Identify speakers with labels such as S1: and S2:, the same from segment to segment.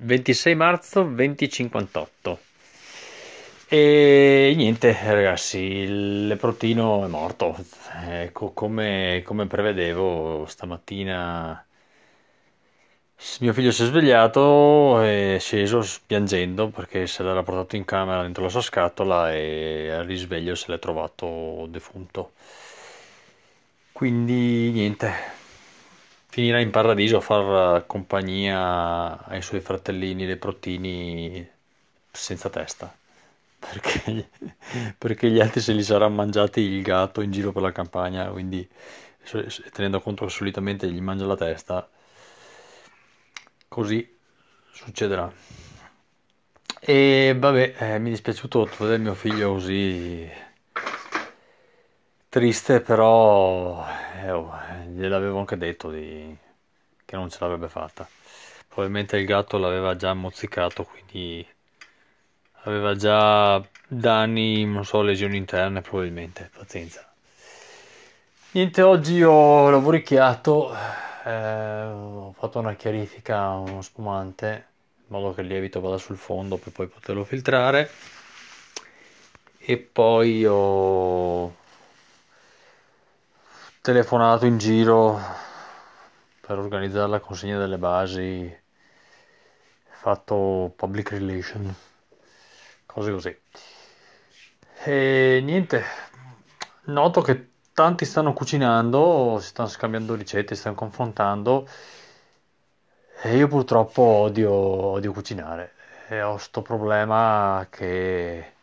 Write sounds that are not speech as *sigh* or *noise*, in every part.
S1: 26 marzo 2058. E niente, ragazzi, il leprotino è morto. Ecco, come, come prevedevo, stamattina mio figlio si è svegliato, è sceso piangendo perché se l'era portato in camera dentro la sua scatola e al risveglio se l'è trovato defunto. Quindi niente, finirà in paradiso a far compagnia ai suoi fratellini leprotini senza testa. *laughs* Perché, perché gli altri se li saranno mangiati il gatto in giro per la campagna, quindi tenendo conto che solitamente gli mangia la testa così succederà. E vabbè, eh, mi è dispiaciuto vedere mio figlio così triste, però eh, oh, gliel'avevo anche detto di... che non ce l'avrebbe fatta. Probabilmente il gatto l'aveva già mozzicato, quindi aveva già danni, non so, lesioni interne, probabilmente. Pazienza. Niente, oggi ho lavoricchiato eh, ho fatto una chiarifica, uno spumante, in modo che il lievito vada sul fondo per poi poterlo filtrare. E poi ho telefonato in giro per organizzare la consegna delle basi, fatto public relation, cose così. E niente, noto che tanti stanno cucinando, si stanno scambiando ricette, si stanno confrontando e io purtroppo odio, odio cucinare e ho questo problema che,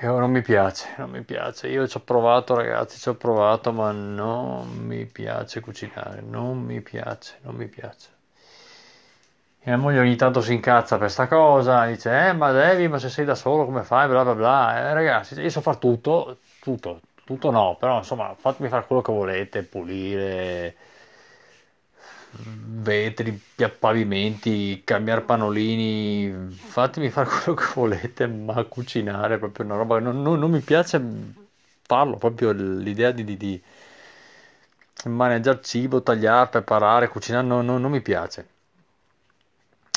S1: che non mi piace, non mi piace. Io ci ho provato ragazzi, ci ho provato, ma non mi piace cucinare, non mi piace, non mi piace. Mia moglie ogni tanto si incazza per sta cosa, dice, eh ma devi, ma se sei da solo come fai, bla bla bla. Eh, ragazzi, io so fare tutto, tutto, tutto no, però insomma fatemi fare quello che volete, pulire vetri, pavimenti, cambiare pannolini, fatemi fare *laughs* quello che volete, ma cucinare è proprio una roba che non, non, non mi piace farlo, proprio l'idea di, di, di maneggiare cibo, tagliare, preparare, cucinare, no, no, non mi piace.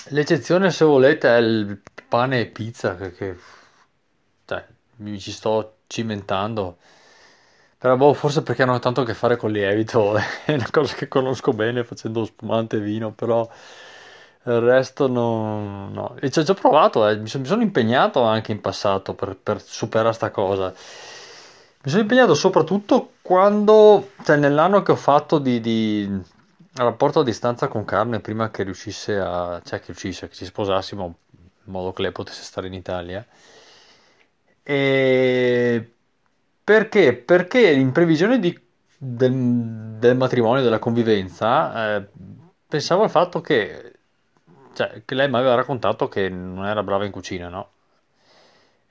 S1: L'eccezione, se volete, è il pane e pizza, che, che cioè, mi ci sto cimentando. Però boh, forse perché hanno tanto a che fare con lievito, *laughs* è una cosa che conosco bene facendo spumante e vino, però il resto no. no. E ci ho già provato, eh. mi, sono, impegnato anche in passato per, per superare sta cosa. Mi sono impegnato soprattutto quando, cioè nell'anno che ho fatto di, di rapporto a distanza con Carmen prima che riuscisse a, cioè che riuscisse, che ci sposassimo in modo che lei potesse stare in Italia. E perché? Perché in previsione di- del, del matrimonio, della convivenza, eh, pensavo al fatto che, cioè, che lei mi aveva raccontato che non era brava in cucina, no?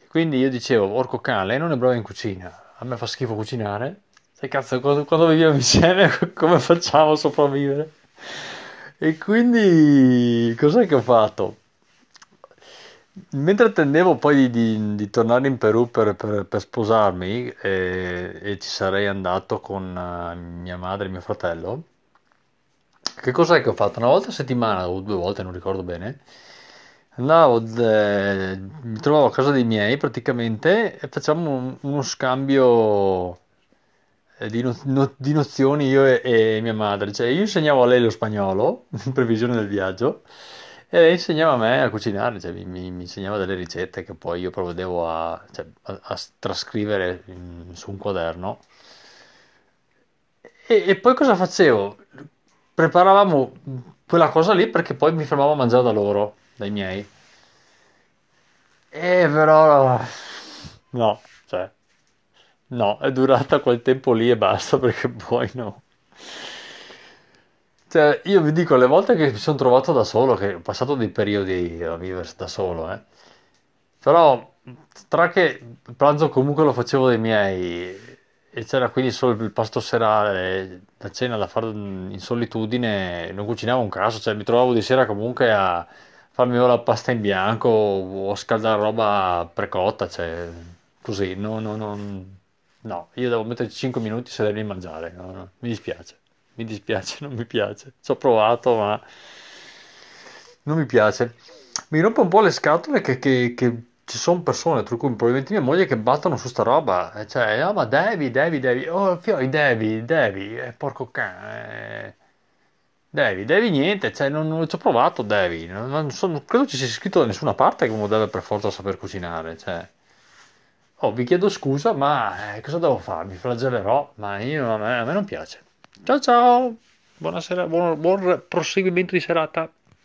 S1: Quindi io dicevo, orco cane, lei non è brava in cucina, a me fa schifo cucinare. Sai cazzo, quando, quando viviamo insieme *laughs* come facciamo a sopravvivere? E quindi cos'è che ho fatto? Mentre attendevo poi di, di- di tornare in Perù per, per- per sposarmi e, e ci sarei andato con eh, mia madre e mio fratello, che cos'è che ho fatto? Una volta a settimana o due volte, non ricordo bene, andavo, eh, mi trovavo a casa dei miei praticamente e facciamo un- uno scambio eh, di, no- no- di nozioni io e, e mia madre. Cioè io insegnavo a lei lo spagnolo *laughs* in previsione del viaggio. E insegnava a me a cucinare, cioè mi, mi- mi insegnava delle ricette che poi io provvedevo a, cioè, a- a trascrivere in- su un quaderno. E, e poi cosa facevo? Preparavamo quella cosa lì perché poi mi fermavo a mangiare da loro, dai miei. E però no, cioè, no, è durata quel tempo lì e basta *laughs* perché poi no. Cioè, io vi dico, le volte che mi sono trovato da solo, che ho passato dei periodi a vivere da solo, eh, però tra che il pranzo comunque lo facevo dai miei e c'era quindi solo il pasto serale, la cena da fare in solitudine, non cucinavo un caso, cioè mi trovavo di sera comunque a farmi o la pasta in bianco o a scaldare roba precotta, cioè così, no, no, no, no, io devo metterci 5 minuti se devi mangiare, no, no, mi dispiace. Mi dispiace, *laughs* non mi piace. Ci ho provato, ma non mi piace. Mi rompe un po' le scatole che, che- che ci sono persone, tra cui probabilmente mia moglie, che battono su sta roba. Eh, Cioè, ah, ma devi, devi, devi. Oh, fioi, devi, devi. Eh, porco cane. eh. Devi, devi niente. Cioè, non, non ci ho provato, devi. Non, non so- non credo ci sia scritto da nessuna parte che uno deve per forza saper cucinare. Cioè, oh, vi chiedo scusa, ma eh, cosa devo fare? Mi flagellerò, ma io, a me, a me non piace. Ciao ciao, buonasera, buon buon proseguimento di serata.